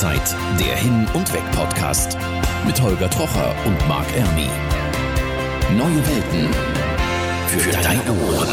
Rauszeit, der Hin- und Weg-Podcast mit Holger Trocher und Marc Ermi. Neue Welten für deine Ohren.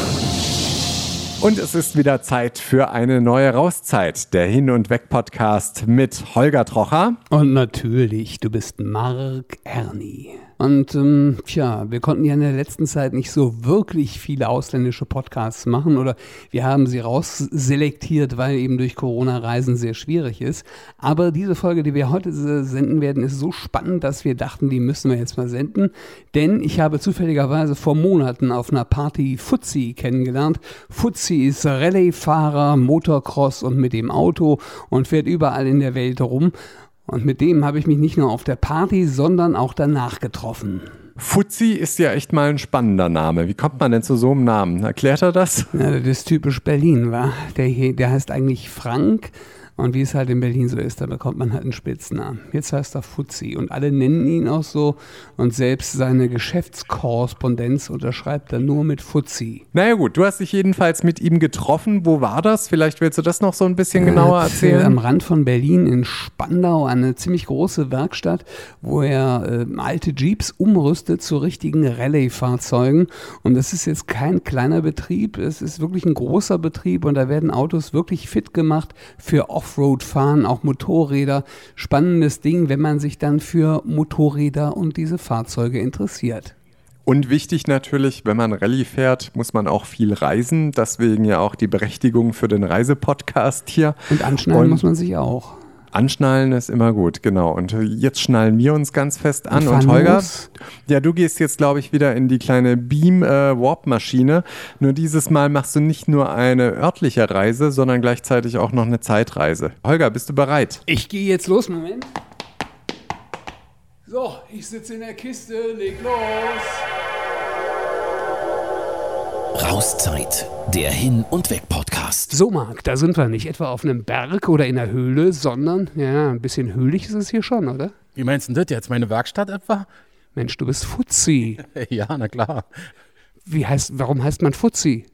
Und es ist wieder Zeit für eine neue Rauszeit, der Hin- und Weg-Podcast mit Holger Trocher. Und natürlich, du bist Marc Erni. Und ähm, tja, wir konnten ja in der letzten Zeit nicht so wirklich viele ausländische Podcasts machen oder wir haben sie rausselektiert, weil eben durch Corona Reisen sehr schwierig ist. Aber diese Folge, die wir heute senden werden, ist so spannend, dass wir dachten, die müssen wir jetzt mal senden. Denn ich habe zufälligerweise vor Monaten auf einer Party Fuzzi kennengelernt. Fuzzi ist Rallye-Fahrer, Motocross und mit dem Auto und fährt überall in der Welt rum. Und mit dem habe ich mich nicht nur auf der Party, sondern auch danach getroffen. Fuzzi ist ja echt mal ein spannender Name. Wie kommt man denn zu so einem Namen? Erklärt er das? Ja, das ist typisch Berlin, wa? Der, hier, der heißt eigentlich Frank und wie es halt in Berlin so ist, da bekommt man halt einen Spitznamen. Jetzt heißt er Fuzzi und alle nennen ihn auch so und selbst seine Geschäftskorrespondenz unterschreibt er nur mit Fuzzi. Naja gut, du hast dich jedenfalls mit ihm getroffen. Wo war das? Vielleicht willst du das noch so ein bisschen genauer erzählen. Am Rand von Berlin in Spandau, eine ziemlich große Werkstatt, wo er äh, alte Jeeps umrüstet zu richtigen Rallye-Fahrzeugen. Und das ist jetzt kein kleiner Betrieb, es ist wirklich ein großer Betrieb und da werden Autos wirklich fit gemacht für Off Offroad fahren, auch Motorräder. Spannendes Ding, wenn man sich dann für Motorräder und diese Fahrzeuge interessiert. Und wichtig natürlich, wenn man Rallye fährt, muss man auch viel reisen. Deswegen ja auch die Berechtigung für den Reisepodcast hier. Und anschneiden und muss man sich auch. Anschnallen ist immer gut, genau. Und jetzt schnallen wir uns ganz fest an. Und, und Holger, los. ja, du gehst jetzt, glaube ich, wieder in die kleine Beam-Warp-Maschine. Äh, nur dieses Mal machst du nicht nur eine örtliche Reise, sondern gleichzeitig auch noch eine Zeitreise. Holger, bist du bereit? Ich gehe jetzt los, Moment. So, ich sitze in der Kiste, leg los. Rauszeit, der Hin- und Weg-Podcast. So, Marc, da sind wir nicht etwa auf einem Berg oder in einer Höhle, sondern, ja, ein bisschen höhlich ist es hier schon, oder? Wie meinst du das jetzt? Meine Werkstatt etwa? Mensch, du bist Fuzzi. ja, na klar. Wie heißt, warum heißt man Fuzzi?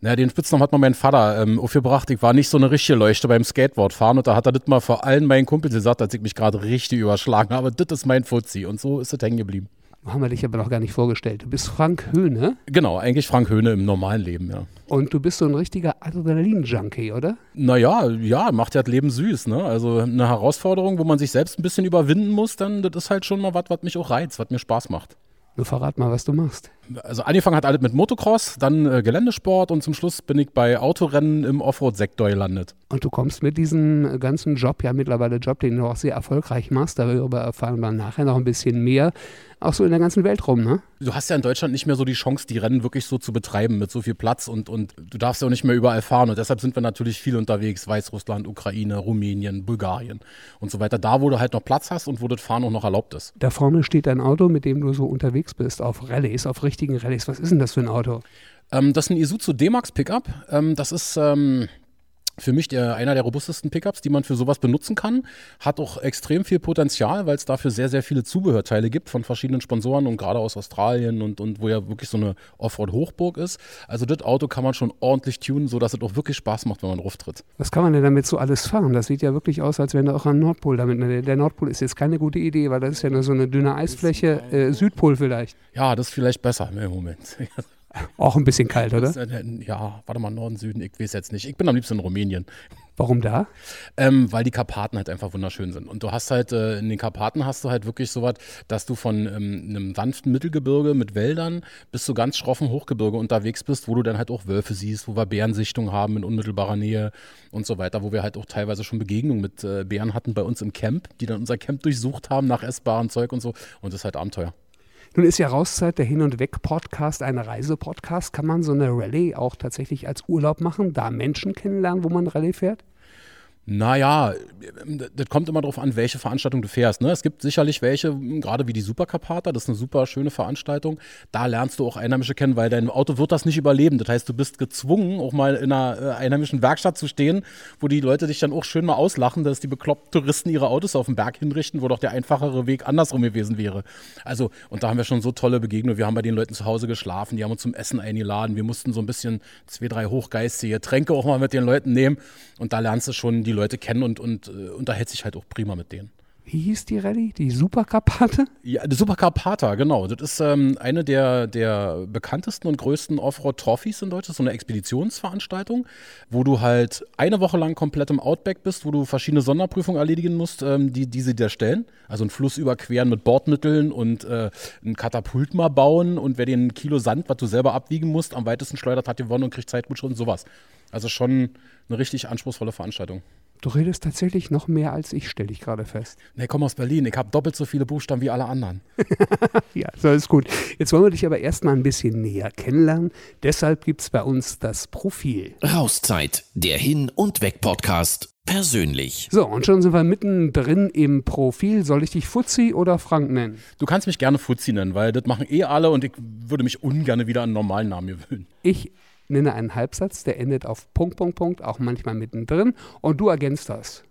Na, den Spitznamen hat mir mein Vater ähm, aufgebracht. Ich war nicht so eine richtige Leuchte beim Skateboardfahren und da hat er das mal vor allen meinen Kumpels gesagt, als ich mich gerade richtig überschlagen habe. Das ist mein Fuzzi und so ist es hängen geblieben. Haben wir dich aber noch gar nicht vorgestellt. Du bist Frank Höhne. Genau, eigentlich Frank Höhne im normalen Leben, ja. Und du bist so ein richtiger Adrenalin-Junkie, oder? Naja, ja, macht ja das Leben süß, ne? Also eine Herausforderung, wo man sich selbst ein bisschen überwinden muss, dann das ist halt schon mal was, was mich auch reizt, was mir Spaß macht. Nur verrat mal, was du machst. Also angefangen hat alles mit Motocross, dann äh, Geländesport und zum Schluss bin ich bei Autorennen im Offroad-Sektor gelandet. Und du kommst mit diesem ganzen Job, ja mittlerweile Job, den du auch sehr erfolgreich machst, darüber erfahren wir nachher noch ein bisschen mehr, auch so in der ganzen Welt rum, ne? Du hast ja in Deutschland nicht mehr so die Chance, die Rennen wirklich so zu betreiben mit so viel Platz und, und du darfst ja auch nicht mehr überall fahren und deshalb sind wir natürlich viel unterwegs, Weißrussland, Ukraine, Rumänien, Bulgarien und so weiter. Da, wo du halt noch Platz hast und wo das Fahren auch noch erlaubt ist. Da vorne steht ein Auto, mit dem du so unterwegs bist, auf Rallyes, auf richtigen Rallyes. Was ist denn das für ein Auto? Ähm, das ist ein Isuzu D-Max Pickup. Ähm, das ist ähm, für mich der, einer der robustesten Pickups, die man für sowas benutzen kann. Hat auch extrem viel Potenzial, weil es dafür sehr, sehr viele Zubehörteile gibt von verschiedenen Sponsoren und gerade aus Australien und, und wo ja wirklich so eine Offroad-Hochburg ist. Also das Auto kann man schon ordentlich tunen, sodass es auch wirklich Spaß macht, wenn man drauftritt. Was kann man denn damit so alles fahren? Das sieht ja wirklich aus, als wenn du auch am Nordpol damit. Ne, der Nordpol ist jetzt keine gute Idee, weil das ist ja nur so eine dünne Eisfläche. Äh, Südpol vielleicht. Ja, das ist vielleicht besser im Moment. Auch ein bisschen kalt, oder? Ja, warte mal, Norden, Süden, ich weiß jetzt nicht. Ich bin am liebsten in Rumänien. Warum da? Ähm, weil die Karpaten halt einfach wunderschön sind. Und du hast halt, äh, in den Karpaten hast du halt wirklich so was, dass du von ähm, einem sanften Mittelgebirge mit Wäldern bis zu ganz schroffen Hochgebirge unterwegs bist, wo du dann halt auch Wölfe siehst, wo wir Bärensichtung haben in unmittelbarer Nähe und so weiter, wo wir halt auch teilweise schon Begegnungen mit äh, Bären hatten bei uns im Camp, die dann unser Camp durchsucht haben nach essbarem Zeug und so. Und das ist halt Abenteuer. Nun ist ja Rauszeit der Hin- und Weg-Podcast ein Reisepodcast. Kann man so eine Rallye auch tatsächlich als Urlaub machen, da Menschen kennenlernen, wo man Rallye fährt? Naja, das kommt immer darauf an, welche Veranstaltung du fährst. Ne? Es gibt sicherlich welche, gerade wie die Supercarpata, das ist eine super schöne Veranstaltung. Da lernst du auch Einheimische kennen, weil dein Auto wird das nicht überleben. Das heißt, du bist gezwungen, auch mal in einer äh, einheimischen Werkstatt zu stehen, wo die Leute dich dann auch schön mal auslachen, dass die bekloppten Touristen ihre Autos auf dem Berg hinrichten, wo doch der einfachere Weg andersrum gewesen wäre. Also, und da haben wir schon so tolle Begegnungen. Wir haben bei den Leuten zu Hause geschlafen, die haben uns zum Essen eingeladen. Wir mussten so ein bisschen zwei, drei hochgeistige Tränke auch mal mit den Leuten nehmen. Und da lernst du schon die Leute kennen und, und äh, unterhält sich halt auch prima mit denen. Wie hieß die Rallye? Die Supercarpate? Ja, die Supercarpata, genau. Das ist ähm, eine der, der bekanntesten und größten Offroad-Trophys in Deutschland. So eine Expeditionsveranstaltung, wo du halt eine Woche lang komplett im Outback bist, wo du verschiedene Sonderprüfungen erledigen musst, ähm, die, die sie dir stellen. Also einen Fluss überqueren mit Bordmitteln und äh, ein Katapult mal bauen und wer den Kilo Sand, was du selber abwiegen musst, am weitesten schleudert, hat gewonnen und kriegt Zeitgutsch und sowas. Also schon eine richtig anspruchsvolle Veranstaltung. Du redest tatsächlich noch mehr als ich, stelle ich gerade fest. Nee, komm aus Berlin. Ich habe doppelt so viele Buchstaben wie alle anderen. ja, so ist gut. Jetzt wollen wir dich aber erstmal ein bisschen näher kennenlernen. Deshalb gibt es bei uns das Profil. Rauszeit, der Hin- und Weg-Podcast. Persönlich. So, und schon sind wir mittendrin im Profil. Soll ich dich Fuzzi oder Frank nennen? Du kannst mich gerne Fuzzi nennen, weil das machen eh alle und ich würde mich ungern wieder an einen normalen Namen gewöhnen. Ich nenne einen Halbsatz, der endet auf Punkt, Punkt, Punkt, auch manchmal mittendrin und du ergänzt das.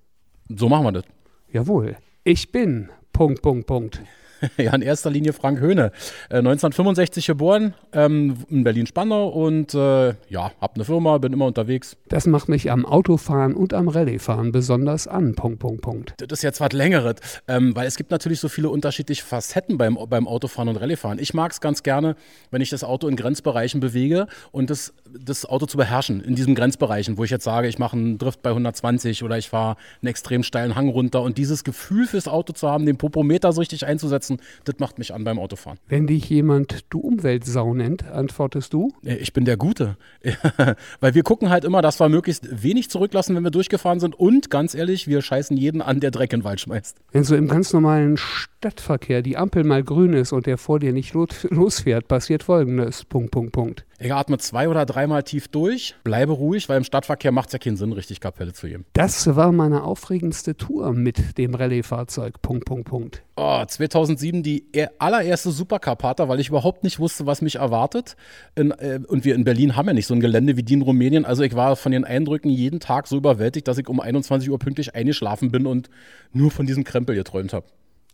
So machen wir das. Jawohl. Ich bin Punkt, Punkt, Punkt. ja, in erster Linie Frank Höhne. Äh, 1965 geboren, ähm, in Berlin-Spandau und äh, ja, hab eine Firma, bin immer unterwegs. Das macht mich am Autofahren und am Rallyefahren besonders an. Punkt, Punkt, Punkt. Das ist jetzt was Längeres, ähm, weil es gibt natürlich so viele unterschiedliche Facetten beim, beim Autofahren und Rallyefahren. Ich mag es ganz gerne, wenn ich das Auto in Grenzbereichen bewege und das, das Auto zu beherrschen, in diesen Grenzbereichen, wo ich jetzt sage, ich mache einen Drift bei 120 oder ich fahre einen extrem steilen Hang runter und dieses Gefühl fürs Auto zu haben, den Popometer so richtig einzusetzen, setzen, das macht mich an beim Autofahren. Wenn dich jemand du Umweltsau nennt, antwortest du? Ich bin der Gute. Weil wir gucken halt immer, dass wir möglichst wenig zurücklassen, wenn wir durchgefahren sind. Und ganz ehrlich, wir scheißen jeden an, der Dreck in den Wald schmeißt. Wenn so im ganz normalen Stadtverkehr die Ampel mal grün ist und der vor dir nicht losfährt, passiert folgendes. Punkt, Punkt, Punkt. Ich atme zwei oder dreimal tief durch, bleibe ruhig, weil im Stadtverkehr macht es ja keinen Sinn, richtig Kapelle zu geben. Das war meine aufregendste Tour mit dem Rallye-Fahrzeug. Punkt, Punkt, Punkt. Oh, 2007 die allererste Supercarpata, weil ich überhaupt nicht wusste, was mich erwartet. In, äh, und wir in Berlin haben ja nicht so ein Gelände wie die in Rumänien. Also ich war von den Eindrücken jeden Tag so überwältigt, dass ich um 21 Uhr pünktlich eingeschlafen bin und nur von diesem Krempel geträumt habe.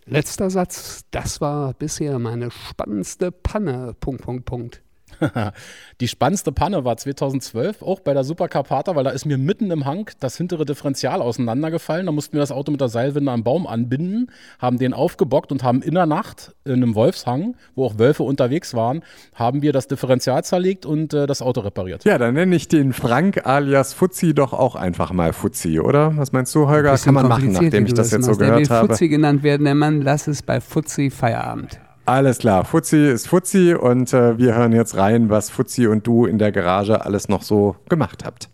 Letzter Satz, das war bisher meine spannendste Panne. Punkt, Punkt, Punkt. die spannendste Panne war 2012, auch bei der Supercarpata, weil da ist mir mitten im Hang das hintere Differential auseinandergefallen. Da mussten wir das Auto mit der Seilwinde am Baum anbinden, haben den aufgebockt und haben in der Nacht in einem Wolfshang, wo auch Wölfe unterwegs waren, haben wir das Differential zerlegt und äh, das Auto repariert. Ja, dann nenne ich den Frank alias Fuzzi doch auch einfach mal Fuzzi, oder? Was meinst du, Holger? Kann man machen, nachdem ich das jetzt so gehört habe. Fuzzi genannt werden, der Mann, lass es bei Fuzzi Feierabend. Alles klar, Fuzzi ist Fuzzi und äh, wir hören jetzt rein, was Fuzzi und du in der Garage alles noch so gemacht habt.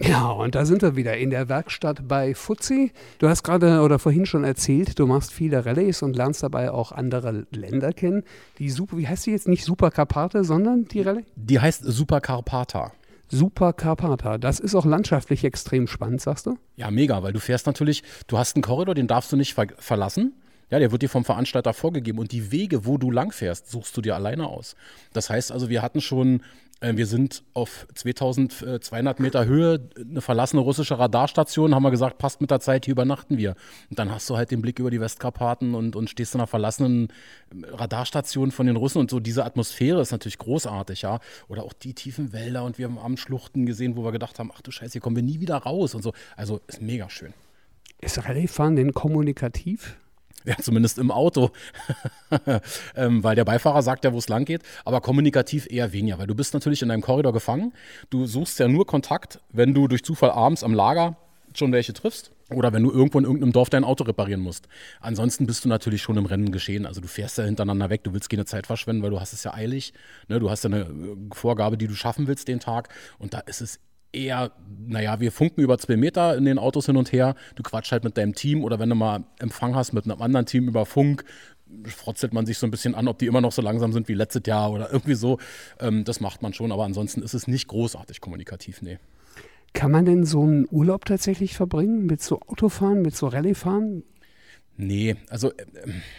Ja, und da sind wir wieder in der Werkstatt bei Fuzzi. Du hast gerade oder vorhin schon erzählt, du machst viele Rallyes und lernst dabei auch andere Länder kennen. Die Super, wie heißt die jetzt? Nicht Super Carpate, sondern die Rallye? Die heißt Super Carpata. Super Carpata. Das ist auch landschaftlich extrem spannend, sagst du? Ja, mega, weil du fährst natürlich, du hast einen Korridor, den darfst du nicht ver verlassen. Ja, der wird dir vom Veranstalter vorgegeben und die Wege, wo du langfährst, suchst du dir alleine aus. Das heißt also, wir hatten schon, äh, wir sind auf 2200 Meter Höhe, eine verlassene russische Radarstation, haben wir gesagt, passt mit der Zeit, hier übernachten wir. Und dann hast du halt den Blick über die Westkarpaten und, und stehst in einer verlassenen äh, Radarstation von den Russen und so diese Atmosphäre ist natürlich großartig, ja. Oder auch die tiefen Wälder und wir haben am Schluchten gesehen, wo wir gedacht haben, ach du Scheiße, hier kommen wir nie wieder raus und so. Also ist mega schön. Ist Rallye-Fahren denn kommunikativ? Ja, zumindest im Auto. ähm, weil der Beifahrer sagt ja, wo es lang geht, aber kommunikativ eher weniger, weil du bist natürlich in deinem Korridor gefangen. Du suchst ja nur Kontakt, wenn du durch Zufall abends am Lager schon welche triffst. Oder wenn du irgendwo in irgendeinem Dorf dein Auto reparieren musst. Ansonsten bist du natürlich schon im Rennen geschehen. Also du fährst ja hintereinander weg, du willst keine Zeit verschwenden, weil du hast es ja eilig. Ne? Du hast ja eine äh, Vorgabe, die du schaffen willst den Tag. Und da ist es eher, naja, wir funken über zwei Meter in den Autos hin und her. Du quatsch halt mit deinem Team oder wenn du mal Empfang hast mit einem anderen Team über Funk, frotzelt man sich so ein bisschen an, ob die immer noch so langsam sind wie letztes Jahr oder irgendwie so. Ähm, das macht man schon, aber ansonsten ist es nicht großartig kommunikativ, nee. Kann man denn so einen Urlaub tatsächlich verbringen mit so Autofahren, mit so Rallyefahren? Nee, also, äh,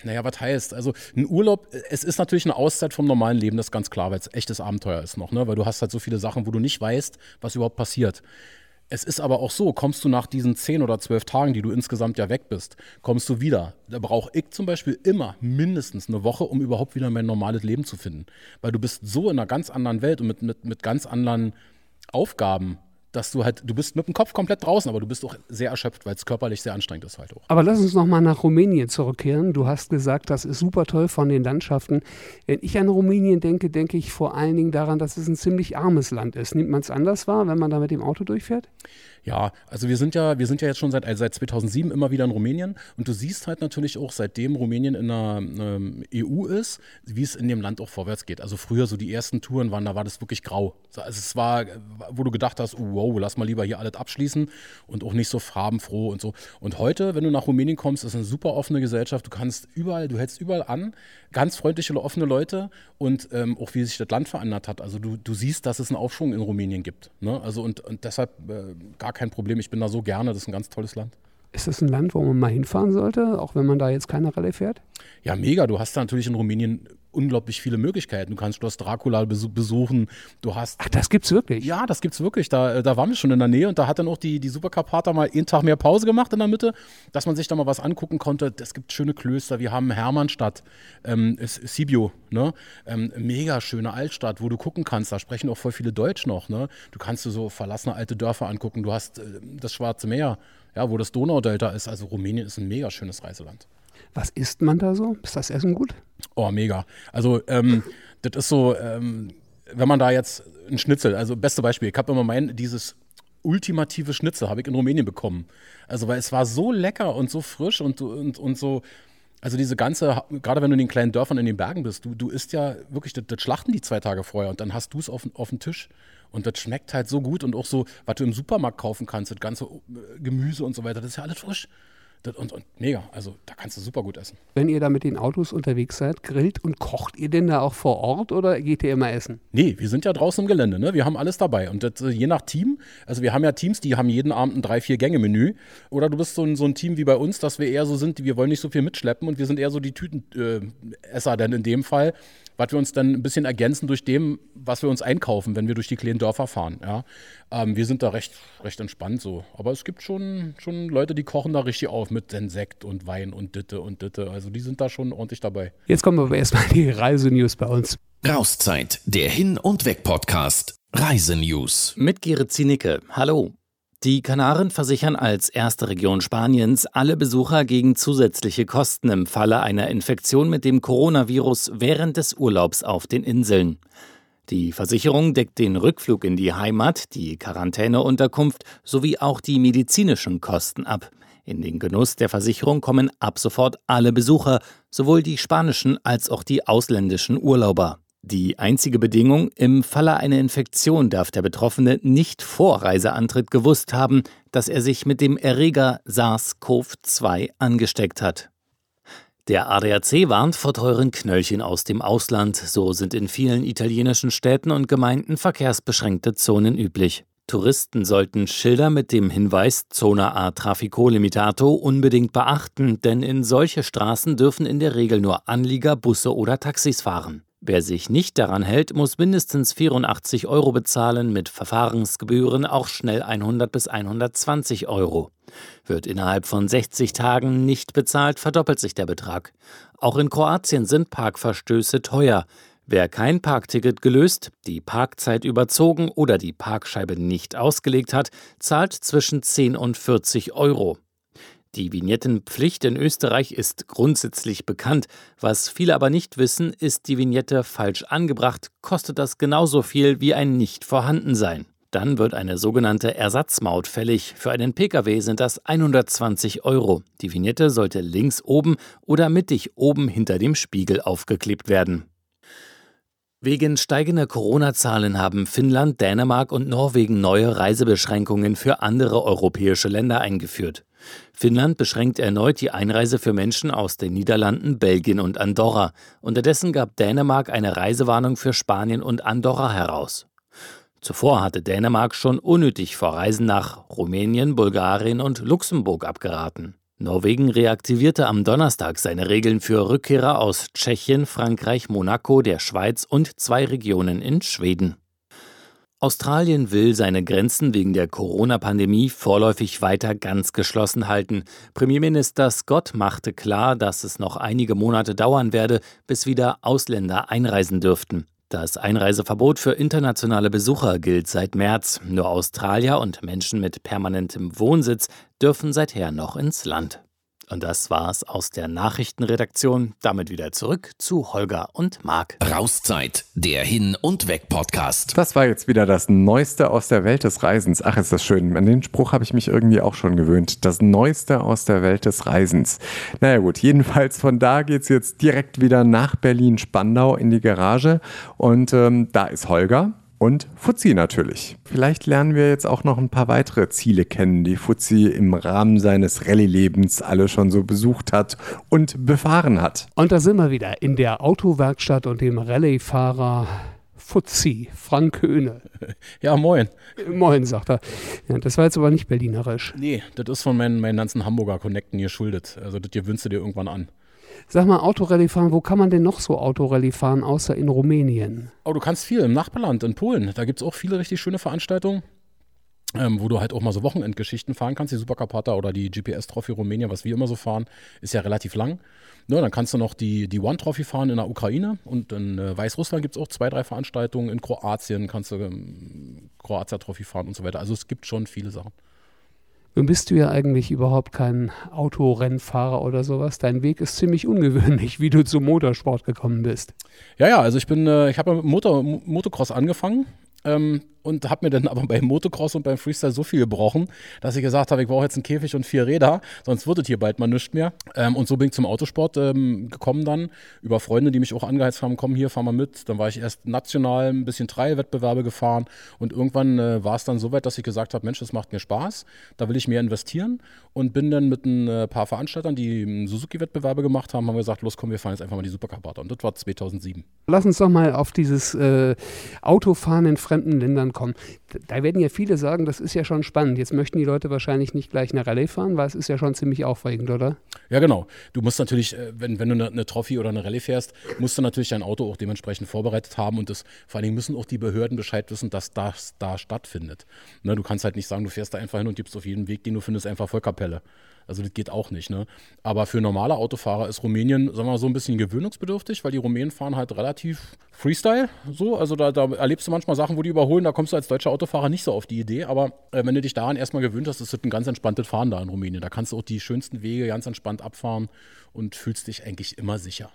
naja, was heißt? Also, ein Urlaub, es ist natürlich eine Auszeit vom normalen Leben, das ist ganz klar, weil es echtes Abenteuer ist noch, ne? Weil du hast halt so viele Sachen, wo du nicht weißt, was überhaupt passiert. Es ist aber auch so, kommst du nach diesen zehn oder zwölf Tagen, die du insgesamt ja weg bist, kommst du wieder. Da brauche ich zum Beispiel immer mindestens eine Woche, um überhaupt wieder mein normales Leben zu finden. Weil du bist so in einer ganz anderen Welt und mit, mit, mit ganz anderen Aufgaben dass du halt, du bist mit dem Kopf komplett draußen, aber du bist auch sehr erschöpft, weil es körperlich sehr anstrengend ist halt auch. Aber lass uns nochmal nach Rumänien zurückkehren. Du hast gesagt, das ist super toll von den Landschaften. Wenn ich an Rumänien denke, denke ich vor allen Dingen daran, dass es ein ziemlich armes Land ist. Nimmt man es anders wahr, wenn man da mit dem Auto durchfährt? Ja, also wir sind ja, wir sind ja jetzt schon seit, also seit 2007 immer wieder in Rumänien und du siehst halt natürlich auch, seitdem Rumänien in der ähm, EU ist, wie es in dem Land auch vorwärts geht. Also früher so die ersten Touren waren, da war das wirklich grau. Also es war, wo du gedacht hast, oh, wow, lass mal lieber hier alles abschließen und auch nicht so farbenfroh und so. Und heute, wenn du nach Rumänien kommst, ist eine super offene Gesellschaft. Du kannst überall, du hältst überall an, ganz freundliche, offene Leute und ähm, auch wie sich das Land verändert hat. Also du, du siehst, dass es einen Aufschwung in Rumänien gibt. Ne? Also und, und deshalb äh, gar kein Problem. Ich bin da so gerne. Das ist ein ganz tolles Land. Ist das ein Land, wo man mal hinfahren sollte, auch wenn man da jetzt keine Rallye fährt? Ja, mega. Du hast da natürlich in Rumänien unglaublich viele Möglichkeiten. Du kannst Schloss Dracula besuchen. Du hast. Ach, das gibt's wirklich? Ja, das gibt's wirklich. Da, da waren wir schon in der Nähe und da hat dann auch die, die Supercarpater mal einen Tag mehr Pause gemacht in der Mitte, dass man sich da mal was angucken konnte. Es gibt schöne Klöster. Wir haben Hermannstadt, ähm, Sibiu, ne? Ähm, mega schöne Altstadt, wo du gucken kannst. Da sprechen auch voll viele Deutsch noch. Ne? Du kannst dir so verlassene alte Dörfer angucken. Du hast äh, das Schwarze Meer ja, wo das Donaudelta ist. Also Rumänien ist ein mega schönes Reiseland. Was isst man da so? Ist das Essen gut? Oh, mega. Also ähm, das ist so, ähm, wenn man da jetzt ein Schnitzel, also beste Beispiel, ich habe immer mein, dieses ultimative Schnitzel habe ich in Rumänien bekommen. Also weil es war so lecker und so frisch und, und, und so, also diese ganze, gerade wenn du in den kleinen Dörfern in den Bergen bist, du, du isst ja wirklich, das, das schlachten die zwei Tage vorher und dann hast du es auf, auf dem Tisch. Und das schmeckt halt so gut und auch so, was du im Supermarkt kaufen kannst, das ganze äh, Gemüse und so weiter, das ist ja alles frisch. Das, und, und mega, also da kannst du super gut essen. Wenn ihr da mit den Autos unterwegs seid, grillt und kocht ihr denn da auch vor Ort oder geht ihr immer essen? Nee, wir sind ja draußen im Gelände, ne? Wir haben alles dabei. Und das, äh, je nach Team, also wir haben ja Teams, die haben jeden Abend ein drei, vier Gänge-Menü. Oder du bist so ein, so ein Team wie bei uns, dass wir eher so sind, wir wollen nicht so viel mitschleppen und wir sind eher so die Tütenesser, äh, denn in dem Fall was wir uns dann ein bisschen ergänzen durch dem, was wir uns einkaufen, wenn wir durch die kleinen Dörfer fahren. Ja. Ähm, wir sind da recht, recht entspannt so. Aber es gibt schon, schon Leute, die kochen da richtig auf mit Sekt und Wein und Ditte und Ditte. Also die sind da schon ordentlich dabei. Jetzt kommen aber erstmal die Reisenews bei uns. Rauszeit, der Hin- und Weg-Podcast. Reisenews. Mit Gerrit Zienicke. Hallo. Die Kanaren versichern als erste Region Spaniens alle Besucher gegen zusätzliche Kosten im Falle einer Infektion mit dem Coronavirus während des Urlaubs auf den Inseln. Die Versicherung deckt den Rückflug in die Heimat, die Quarantäneunterkunft sowie auch die medizinischen Kosten ab. In den Genuss der Versicherung kommen ab sofort alle Besucher, sowohl die spanischen als auch die ausländischen Urlauber. Die einzige Bedingung, im Falle einer Infektion darf der Betroffene nicht vor Reiseantritt gewusst haben, dass er sich mit dem Erreger SARS-CoV-2 angesteckt hat. Der ADAC warnt vor teuren Knöllchen aus dem Ausland, so sind in vielen italienischen Städten und Gemeinden verkehrsbeschränkte Zonen üblich. Touristen sollten Schilder mit dem Hinweis Zona A Trafico Limitato unbedingt beachten, denn in solche Straßen dürfen in der Regel nur Anlieger, Busse oder Taxis fahren. Wer sich nicht daran hält, muss mindestens 84 Euro bezahlen, mit Verfahrensgebühren auch schnell 100 bis 120 Euro. Wird innerhalb von 60 Tagen nicht bezahlt, verdoppelt sich der Betrag. Auch in Kroatien sind Parkverstöße teuer. Wer kein Parkticket gelöst, die Parkzeit überzogen oder die Parkscheibe nicht ausgelegt hat, zahlt zwischen 10 und 40 Euro. Die Vignettenpflicht in Österreich ist grundsätzlich bekannt. Was viele aber nicht wissen, ist die Vignette falsch angebracht, kostet das genauso viel wie ein Nicht-Vorhandensein. Dann wird eine sogenannte Ersatzmaut fällig. Für einen Pkw sind das 120 Euro. Die Vignette sollte links oben oder mittig oben hinter dem Spiegel aufgeklebt werden. Wegen steigender Corona-Zahlen haben Finnland, Dänemark und Norwegen neue Reisebeschränkungen für andere europäische Länder eingeführt. Finnland beschränkt erneut die Einreise für Menschen aus den Niederlanden, Belgien und Andorra. Unterdessen gab Dänemark eine Reisewarnung für Spanien und Andorra heraus. Zuvor hatte Dänemark schon unnötig vor Reisen nach Rumänien, Bulgarien und Luxemburg abgeraten. Norwegen reaktivierte am Donnerstag seine Regeln für Rückkehrer aus Tschechien, Frankreich, Monaco, der Schweiz und zwei Regionen in Schweden. Australien will seine Grenzen wegen der Corona-Pandemie vorläufig weiter ganz geschlossen halten. Premierminister Scott machte klar, dass es noch einige Monate dauern werde, bis wieder Ausländer einreisen dürften. Das Einreiseverbot für internationale Besucher gilt seit März. Nur Australier und Menschen mit permanentem Wohnsitz dürfen seither noch ins Land. Und das war's aus der Nachrichtenredaktion. Damit wieder zurück zu Holger und Marc. Rauszeit, der Hin- und Weg-Podcast. Das war jetzt wieder das Neueste aus der Welt des Reisens. Ach, ist das schön. An den Spruch habe ich mich irgendwie auch schon gewöhnt. Das Neueste aus der Welt des Reisens. Naja gut, jedenfalls von da geht's jetzt direkt wieder nach Berlin-Spandau in die Garage. Und ähm, da ist Holger und Fuzzi natürlich. Vielleicht lernen wir jetzt auch noch ein paar weitere Ziele kennen, die Fuzzi im Rahmen seines Rallye-Lebens alle schon so besucht hat und befahren hat. Und da sind wir wieder in der Autowerkstatt und dem Rallye-Fahrer Fuzzi, Frank Höhne. Ja, moin. Moin, sagt er. Ja, das war jetzt aber nicht berlinerisch. Nee, das ist von meinen, meinen ganzen Hamburger Connecten hier schuldet. Also das gewöhnst du dir irgendwann an. Sag mal, Autorallye fahren, wo kann man denn noch so Autorallye fahren, außer in Rumänien? Oh, du kannst viel im Nachbarland, in Polen. Da gibt es auch viele richtig schöne Veranstaltungen. Ähm, wo du halt auch mal so Wochenendgeschichten fahren kannst. Die Supercarpata oder die GPS Trophy Rumänien, was wir immer so fahren, ist ja relativ lang. Ne, dann kannst du noch die, die One Trophy fahren in der Ukraine und in äh, Weißrussland gibt es auch zwei, drei Veranstaltungen. In Kroatien kannst du ähm, Kroatia Trophy fahren und so weiter. Also es gibt schon viele Sachen. Nun bist du ja eigentlich überhaupt kein Autorennfahrer oder sowas. Dein Weg ist ziemlich ungewöhnlich, wie du zum Motorsport gekommen bist. Ja, ja, also ich bin, äh, ich habe mit Motor, Motocross angefangen. Ähm, und habe mir dann aber beim Motocross und beim Freestyle so viel gebrochen, dass ich gesagt habe, ich brauche jetzt einen Käfig und vier Räder, sonst wird es hier bald mal nichts mehr. Ähm, und so bin ich zum Autosport ähm, gekommen dann, über Freunde, die mich auch angeheizt haben, komm hier, fahr mal mit. Dann war ich erst national ein bisschen Trial-Wettbewerbe gefahren und irgendwann äh, war es dann so weit, dass ich gesagt habe, Mensch, das macht mir Spaß, da will ich mehr investieren und bin dann mit ein äh, paar Veranstaltern, die ähm, Suzuki-Wettbewerbe gemacht haben, haben wir gesagt, los komm, wir fahren jetzt einfach mal die Supercarpata und das war 2007. Lass uns doch mal auf dieses äh, Autofahren in fremden Ländern kommen. Da werden ja viele sagen, das ist ja schon spannend. Jetzt möchten die Leute wahrscheinlich nicht gleich eine Rallye fahren, weil es ist ja schon ziemlich aufregend, oder? Ja, genau. Du musst natürlich, äh, wenn, wenn du eine, eine Trophy oder eine Rallye fährst, musst du natürlich dein Auto auch dementsprechend vorbereitet haben und das, vor allen Dingen müssen auch die Behörden Bescheid wissen, dass das da stattfindet. Ne, du kannst halt nicht sagen, du fährst da einfach hin und gibst auf jeden Weg, den du findest, einfach Vollkapelle. Also das geht auch nicht. Ne? Aber für normale Autofahrer ist Rumänien, sagen wir mal, so ein bisschen gewöhnungsbedürftig, weil die Rumänen fahren halt relativ Freestyle. So, also da, da, erlebst du manchmal Sachen, wo die überholen, da kommst du als deutscher Autofahrer nicht so auf die Idee. Aber äh, wenn du dich daran erstmal gewöhnt hast, ist das ein ganz entspanntes Fahren da in Rumänien. Da kannst du auch die schönsten Wege ganz entspannt abfahren und fühlst dich eigentlich immer sicher.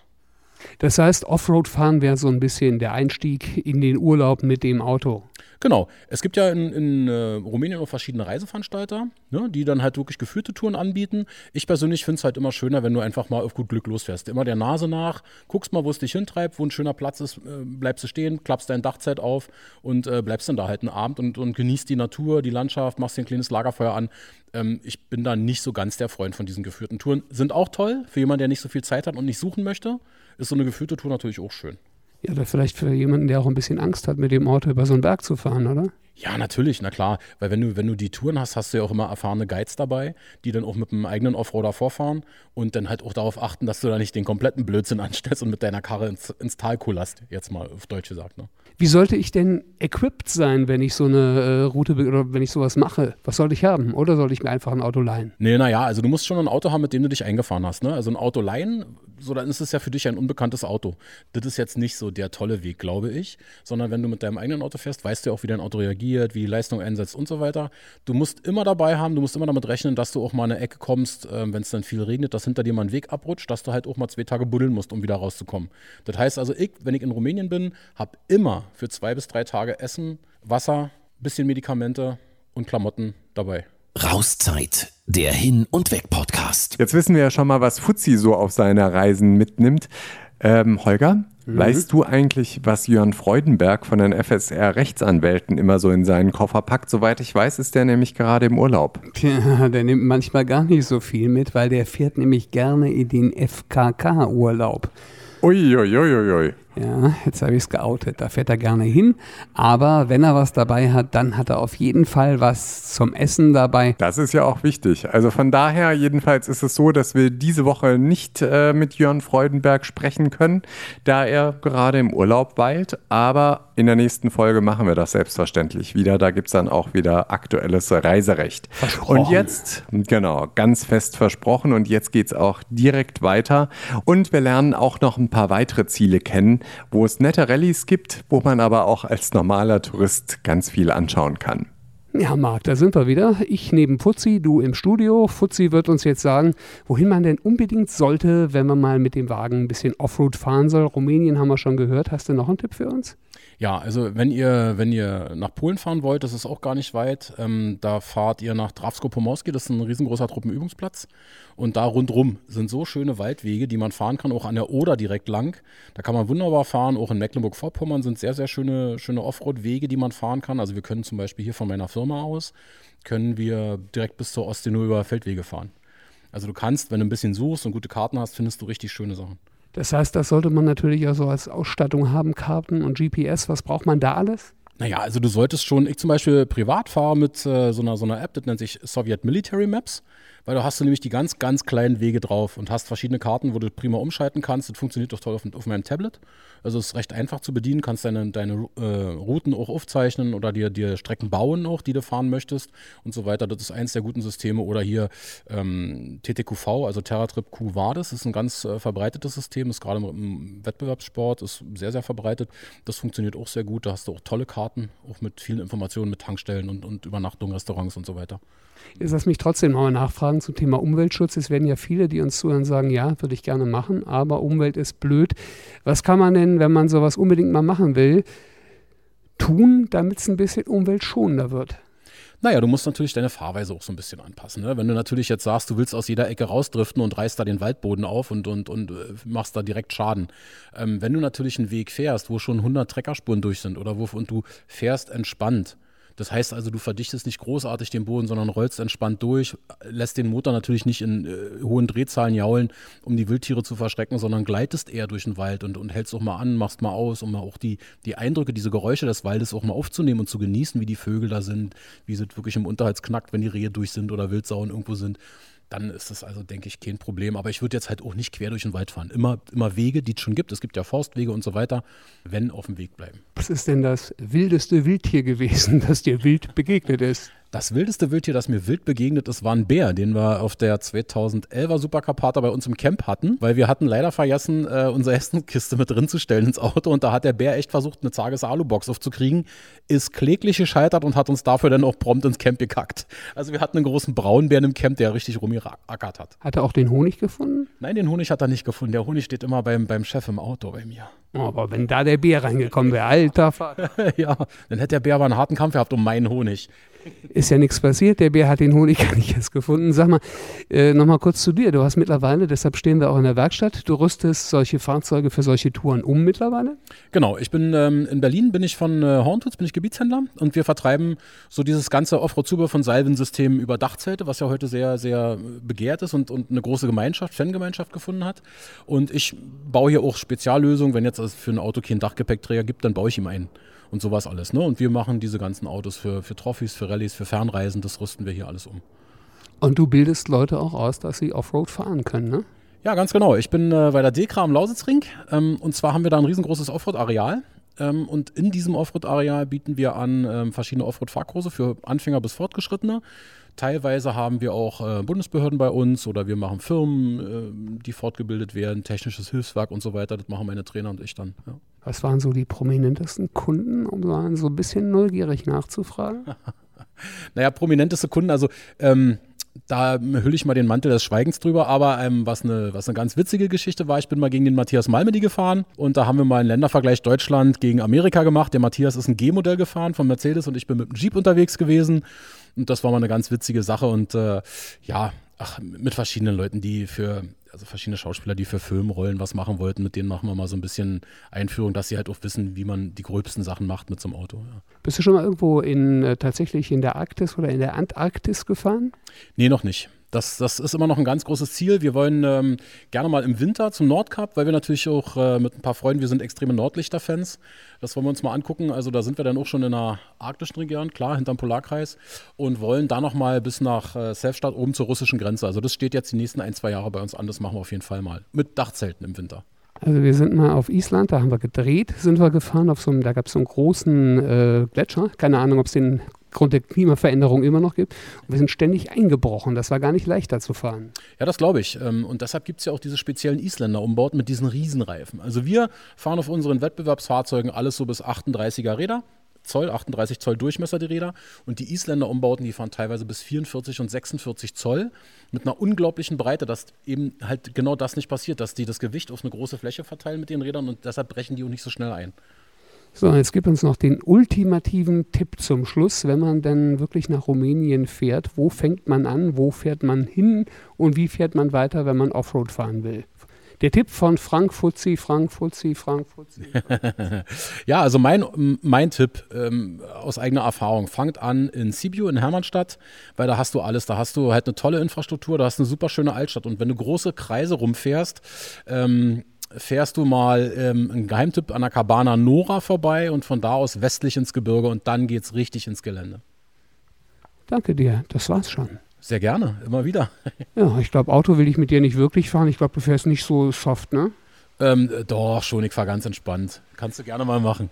Das heißt, Offroad-Fahren wäre so ein bisschen der Einstieg in den Urlaub mit dem Auto. Genau. Es gibt ja in, in äh, Rumänien auch verschiedene Reiseveranstalter, ne, die dann halt wirklich geführte Touren anbieten. Ich persönlich finde es halt immer schöner, wenn du einfach mal auf gut Glück losfährst. Immer der Nase nach, guckst mal, wo es dich hintreibt, wo ein schöner Platz ist, äh, bleibst du stehen, klappst dein Dachzelt auf und äh, bleibst dann da halt einen Abend und, und genießt die Natur, die Landschaft, machst dir ein kleines Lagerfeuer an. Ähm, ich bin da nicht so ganz der Freund von diesen geführten Touren. Sind auch toll für jemanden, der nicht so viel Zeit hat und nicht suchen möchte. Ist so eine geführte Tour natürlich auch schön. Ja, oder vielleicht für jemanden, der auch ein bisschen Angst hat, mit dem Auto über so einen Berg zu fahren, oder? Ja, natürlich, na klar. Weil wenn du, wenn du die Touren hast, hast du ja auch immer erfahrene Guides dabei, die dann auch mit einem eigenen Offroader vorfahren und dann halt auch darauf achten, dass du da nicht den kompletten Blödsinn anstellst und mit deiner Karre ins, ins Tal kullerst, jetzt mal auf Deutsch gesagt. Ne? Wie sollte ich denn equipped sein, wenn ich so eine äh, Route oder wenn ich sowas mache? Was sollte ich haben? Oder sollte ich mir einfach ein Auto leihen? Nee, naja, also du musst schon ein Auto haben, mit dem du dich eingefahren hast. Ne? Also ein Auto leihen, so dann ist es ja für dich ein unbekanntes Auto. Das ist jetzt nicht so der tolle Weg, glaube ich, sondern wenn du mit deinem eigenen Auto fährst, weißt du ja auch, wie dein Auto reagiert, wie die Leistung einsetzt und so weiter. Du musst immer dabei haben, du musst immer damit rechnen, dass du auch mal in eine Ecke kommst, äh, wenn es dann viel regnet, dass hinter dir mal ein Weg abrutscht, dass du halt auch mal zwei Tage buddeln musst, um wieder rauszukommen. Das heißt also, ich, wenn ich in Rumänien bin, habe immer für zwei bis drei Tage Essen, Wasser, bisschen Medikamente und Klamotten dabei. Rauszeit, der Hin- und Weg-Podcast. Jetzt wissen wir ja schon mal, was Fuzzi so auf seine Reisen mitnimmt. Ähm, Holger, mhm. weißt du eigentlich, was Jörn Freudenberg von den FSR-Rechtsanwälten immer so in seinen Koffer packt? Soweit ich weiß, ist der nämlich gerade im Urlaub. Tja, der nimmt manchmal gar nicht so viel mit, weil der fährt nämlich gerne in den FKK-Urlaub. Uiuiuiui. Ui, ui, ui. Ja, jetzt habe ich es geoutet. Da fährt er gerne hin. Aber wenn er was dabei hat, dann hat er auf jeden Fall was zum Essen dabei. Das ist ja auch wichtig. Also von daher, jedenfalls ist es so, dass wir diese Woche nicht äh, mit Jörn Freudenberg sprechen können, da er gerade im Urlaub weilt. Aber in der nächsten Folge machen wir das selbstverständlich wieder. Da gibt es dann auch wieder aktuelles Reiserecht. Versprochen. Und jetzt, genau, ganz fest versprochen. Und jetzt geht es auch direkt weiter. Und wir lernen auch noch ein paar weitere Ziele kennen wo es nette Rallyes gibt, wo man aber auch als normaler Tourist ganz viel anschauen kann. Ja, Marc, da sind wir wieder. Ich neben Fuzzi, du im Studio. Fuzzi wird uns jetzt sagen, wohin man denn unbedingt sollte, wenn man mal mit dem Wagen ein bisschen Offroad fahren soll. Rumänien haben wir schon gehört. Hast du noch einen Tipp für uns? Ja, also wenn ihr, wenn ihr nach Polen fahren wollt, das ist auch gar nicht weit, ähm, da fahrt ihr nach Drawsko-Pomorski, das ist ein riesengroßer Truppenübungsplatz. Und da rundrum sind so schöne Waldwege, die man fahren kann, auch an der Oder direkt lang. Da kann man wunderbar fahren. Auch in Mecklenburg-Vorpommern sind sehr, sehr schöne, schöne Offroad-Wege, die man fahren kann. Also wir können zum Beispiel hier von meiner Firma aus, können wir direkt bis zur Ostsee nur über Feldwege fahren. Also du kannst, wenn du ein bisschen suchst und gute Karten hast, findest du richtig schöne Sachen. Das heißt, das sollte man natürlich auch so als Ausstattung haben, Karten und GPS. Was braucht man da alles? Naja, also du solltest schon, ich zum Beispiel privat fahre mit äh, so, einer, so einer App, das nennt sich Soviet Military Maps weil du hast du nämlich die ganz, ganz kleinen Wege drauf und hast verschiedene Karten, wo du prima umschalten kannst. Das funktioniert doch toll auf, auf meinem Tablet. Also es ist recht einfach zu bedienen, kannst deine, deine äh, Routen auch aufzeichnen oder dir, dir Strecken bauen auch, die du fahren möchtest und so weiter. Das ist eins der guten Systeme. Oder hier ähm, TTQV, also TerraTrip Q Vades, ist ein ganz äh, verbreitetes System, ist gerade im, Wettbewerbssport, ist sehr, sehr verbreitet. Das funktioniert auch sehr gut. Da hast du auch tolle Karten, auch mit vielen Informationen, mit Tankstellen und, und Übernachtungen, Restaurants und so weiter. Jetzt lass mich trotzdem nochmal nachfragen zum Thema Umweltschutz. Es werden ja viele, die uns zuhören, sagen, ja, würde ich gerne machen, aber Umwelt ist blöd. Was kann man denn, wenn man sowas unbedingt mal machen will, tun, damit es ein bisschen umweltschonender wird? Naja, du musst natürlich deine Fahrweise auch so ein bisschen anpassen. Ne? Wenn du natürlich jetzt sagst, du willst aus jeder Ecke rausdriften und reißt da den Waldboden auf und, und, und äh, machst da direkt Schaden. Ähm, wenn du natürlich einen Weg fährst, wo schon 100 Treckerspuren durch sind oder wo und du fährst entspannt, das heißt also, du verdichtest nicht großartig den Boden, sondern rollst entspannt durch, lässt den Motor natürlich nicht in äh, hohen Drehzahlen jaulen, um die Wildtiere zu verschrecken, sondern gleitest eher durch den Wald und, und hältst auch mal an, machst mal aus, um mal auch die, die Eindrücke, diese Geräusche des Waldes auch mal aufzunehmen und zu genießen, wie die Vögel da sind, wie es wirklich im Unterhals knackt, wenn die Rehe durch sind oder Wildsauen irgendwo sind dann ist das also, denke ich, kein Problem. Aber ich würde jetzt halt auch nicht quer durch den Wald fahren. Immer, immer Wege, die es schon gibt. Es gibt ja Forstwege und so weiter, wenn auf dem Weg bleiben. Was ist denn das wildeste Wildtier gewesen, das dir wild begegnet ist? Das wildeste Wildtier, das mir wild begegnet ist, war ein Bär, den wir auf der 2011er Supercarpata bei uns im Camp hatten, weil wir hatten leider vergessen, äh, unsere Essenkiste mit drin zu stellen ins Auto und da hat der Bär echt versucht, eine Zages Alubox aufzukriegen, ist kläglich gescheitert und hat uns dafür dann auch prompt ins Camp gekackt. Also wir hatten einen großen Braunbären im Camp, der richtig rumgerackert hat. Hat er auch den Honig gefunden? Nein, den Honig hat er nicht gefunden. Der Honig steht immer beim, beim Chef im Auto bei mir. Oh, aber wenn da der Bär reingekommen wäre, alter Vater. ja, dann hätte der Bär aber einen harten Kampf gehabt um meinen Honig. Ist ja nichts passiert, der Bär hat den Honig gar nicht erst gefunden. Sag mal, äh, nochmal kurz zu dir. Du hast mittlerweile, deshalb stehen wir auch in der Werkstatt, du rüstest solche Fahrzeuge für solche Touren um mittlerweile? Genau, ich bin ähm, in Berlin, bin ich von äh, Horntools, bin ich Gebietshändler und wir vertreiben so dieses ganze Offroad-Zubehör von Salvensystemen über Dachzelte, was ja heute sehr, sehr begehrt ist und, und eine große Gemeinschaft, Fangemeinschaft gefunden hat. Und ich baue hier auch Speziallösungen, wenn jetzt also für ein Auto keinen Dachgepäckträger gibt, dann baue ich ihm einen und sowas alles. Ne? Und wir machen diese ganzen Autos für, für Trophys, für Rallyes, für Fernreisen, das rüsten wir hier alles um. Und du bildest Leute auch aus, dass sie Offroad fahren können, ne? Ja, ganz genau. Ich bin äh, bei der Dekra am Lausitzring ähm, und zwar haben wir da ein riesengroßes Offroad-Areal. Ähm, und in diesem Offroad-Areal bieten wir an ähm, verschiedene Offroad-Fahrkurse für Anfänger bis Fortgeschrittene. Teilweise haben wir auch äh, Bundesbehörden bei uns oder wir machen Firmen, äh, die fortgebildet werden, technisches Hilfswerk und so weiter. Das machen meine Trainer und ich dann. Ja. Was waren so die prominentesten Kunden, um so ein bisschen neugierig nachzufragen? naja, prominenteste Kunden, also ähm, da hülle ich mal den Mantel des Schweigens drüber, aber ähm, was, eine, was eine ganz witzige Geschichte war, ich bin mal gegen den Matthias Malmedy gefahren und da haben wir mal einen Ländervergleich Deutschland gegen Amerika gemacht. Der Matthias ist ein G-Modell gefahren von Mercedes und ich bin mit einem Jeep unterwegs gewesen und das war mal eine ganz witzige Sache und äh, ja, ach, mit verschiedenen Leuten, die für also verschiedene Schauspieler, die für Filmrollen was machen wollten, mit denen machen wir mal so ein bisschen Einführung, dass sie halt auch wissen, wie man die gröbsten Sachen macht mit so einem Auto. Ja. Bist du schon mal irgendwo in äh, tatsächlich in der Arktis oder in der Antarktis gefahren? Nee, noch nicht. Das, das ist immer noch ein ganz großes Ziel. Wir wollen ähm, gerne mal im Winter zum Nordkap, weil wir natürlich auch äh, mit ein paar Freunden, wir sind extreme Nordlichter-Fans. Das wollen wir uns mal angucken. Also da sind wir dann auch schon in der arktischen Region, klar, hinterm Polarkreis und wollen da noch mal bis nach äh, Selfstadt oben zur russischen Grenze. Also das steht jetzt die nächsten ein, zwei Jahre bei uns an. Das machen wir auf jeden Fall mal. Mit Dachzelten im Winter. Also wir sind mal auf Island, da haben wir gedreht, sind wir gefahren auf so einem, da gab es so einen großen äh, Gletscher. Keine Ahnung, ob es den aufgrund der Klimaveränderung immer noch gibt. Und wir sind ständig eingebrochen. Das war gar nicht leichter zu fahren. Ja, das glaube ich. Ähm, und deshalb gibt es ja auch diese speziellen Isländer-Umbauten mit diesen Riesenreifen. Also wir fahren auf unseren Wettbewerbsfahrzeugen alles so bis 38er Räder. Zoll, 38 Zoll Durchmesser die Räder. Und die Isländer Umbauten, die fahren teilweise bis 44 und 46 Zoll mit einer unglaublichen Breite, dass eben halt genau das nicht passiert, dass die das Gewicht auf eine große Fläche verteilen mit den Rädern und deshalb brechen die auch nicht so schnell ein. So, jetzt gibt uns noch den ultimativen Tipp zum Schluss, wenn man dann wirklich nach Rumänien fährt. Wo fängt man an, wo fährt man hin und wie fährt man weiter, wenn man Offroad fahren will? Der Tipp von Frank Fuzzi, Frank Fuzzi, Frank Fuzzi. ja, also mein, mein Tipp ähm, aus eigener Erfahrung, fangt an in Sibiu, in Hermannstadt, weil da hast du alles. Da hast du halt eine tolle Infrastruktur, da hast eine super schöne Altstadt. Und wenn du große Kreise rumfährst, ähm, fährst du mal ähm, einen Geheimtipp an der Cabana Nora vorbei und von da aus westlich ins Gebirge und dann geht es richtig ins Gelände. Danke dir, das war's schon. Sehr gerne, immer wieder. Ja, ich glaube, Auto will ich mit dir nicht wirklich fahren. Ich glaube, du fährst nicht so soft, ne? Ähm, doch, schon, ich fahre ganz entspannt. Kannst du gerne mal machen.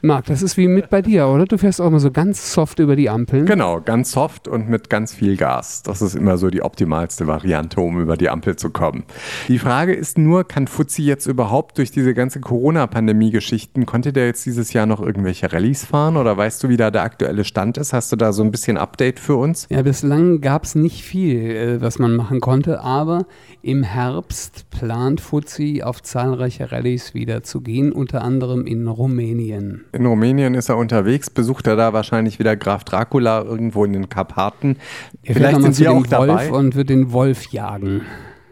Marc, das ist wie mit bei dir, oder? Du fährst auch immer so ganz soft über die Ampeln. Genau, ganz soft und mit ganz viel Gas. Das ist immer so die optimalste Variante, um über die Ampel zu kommen. Die Frage ist nur, kann Fuzzi jetzt überhaupt durch diese ganze Corona-Pandemie-Geschichten, konnte der jetzt dieses Jahr noch irgendwelche Rallyes fahren oder weißt du, wie da der aktuelle Stand ist? Hast du da so ein bisschen Update für uns? Ja, bislang gab es nicht viel, äh, was man machen konnte, aber im Herbst plant Fuzzi auf zahlreiche Rallyes wieder zu gehen, unter anderem in Rumänien. In Rumänien ist er unterwegs, besucht er da wahrscheinlich wieder Graf Dracula irgendwo in den Karpaten. Er Vielleicht sind wir auch Wolf dabei. und wird den Wolf jagen.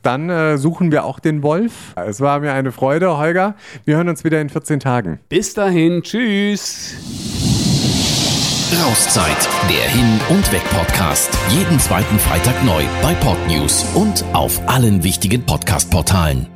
Dann äh, suchen wir auch den Wolf. Es war mir eine Freude, Holger. Wir hören uns wieder in 14 Tagen. Bis dahin, tschüss. Rauszeit, der Hin- und Weg-Podcast. Jeden zweiten Freitag neu bei Podnews und auf allen wichtigen Podcast-Portalen.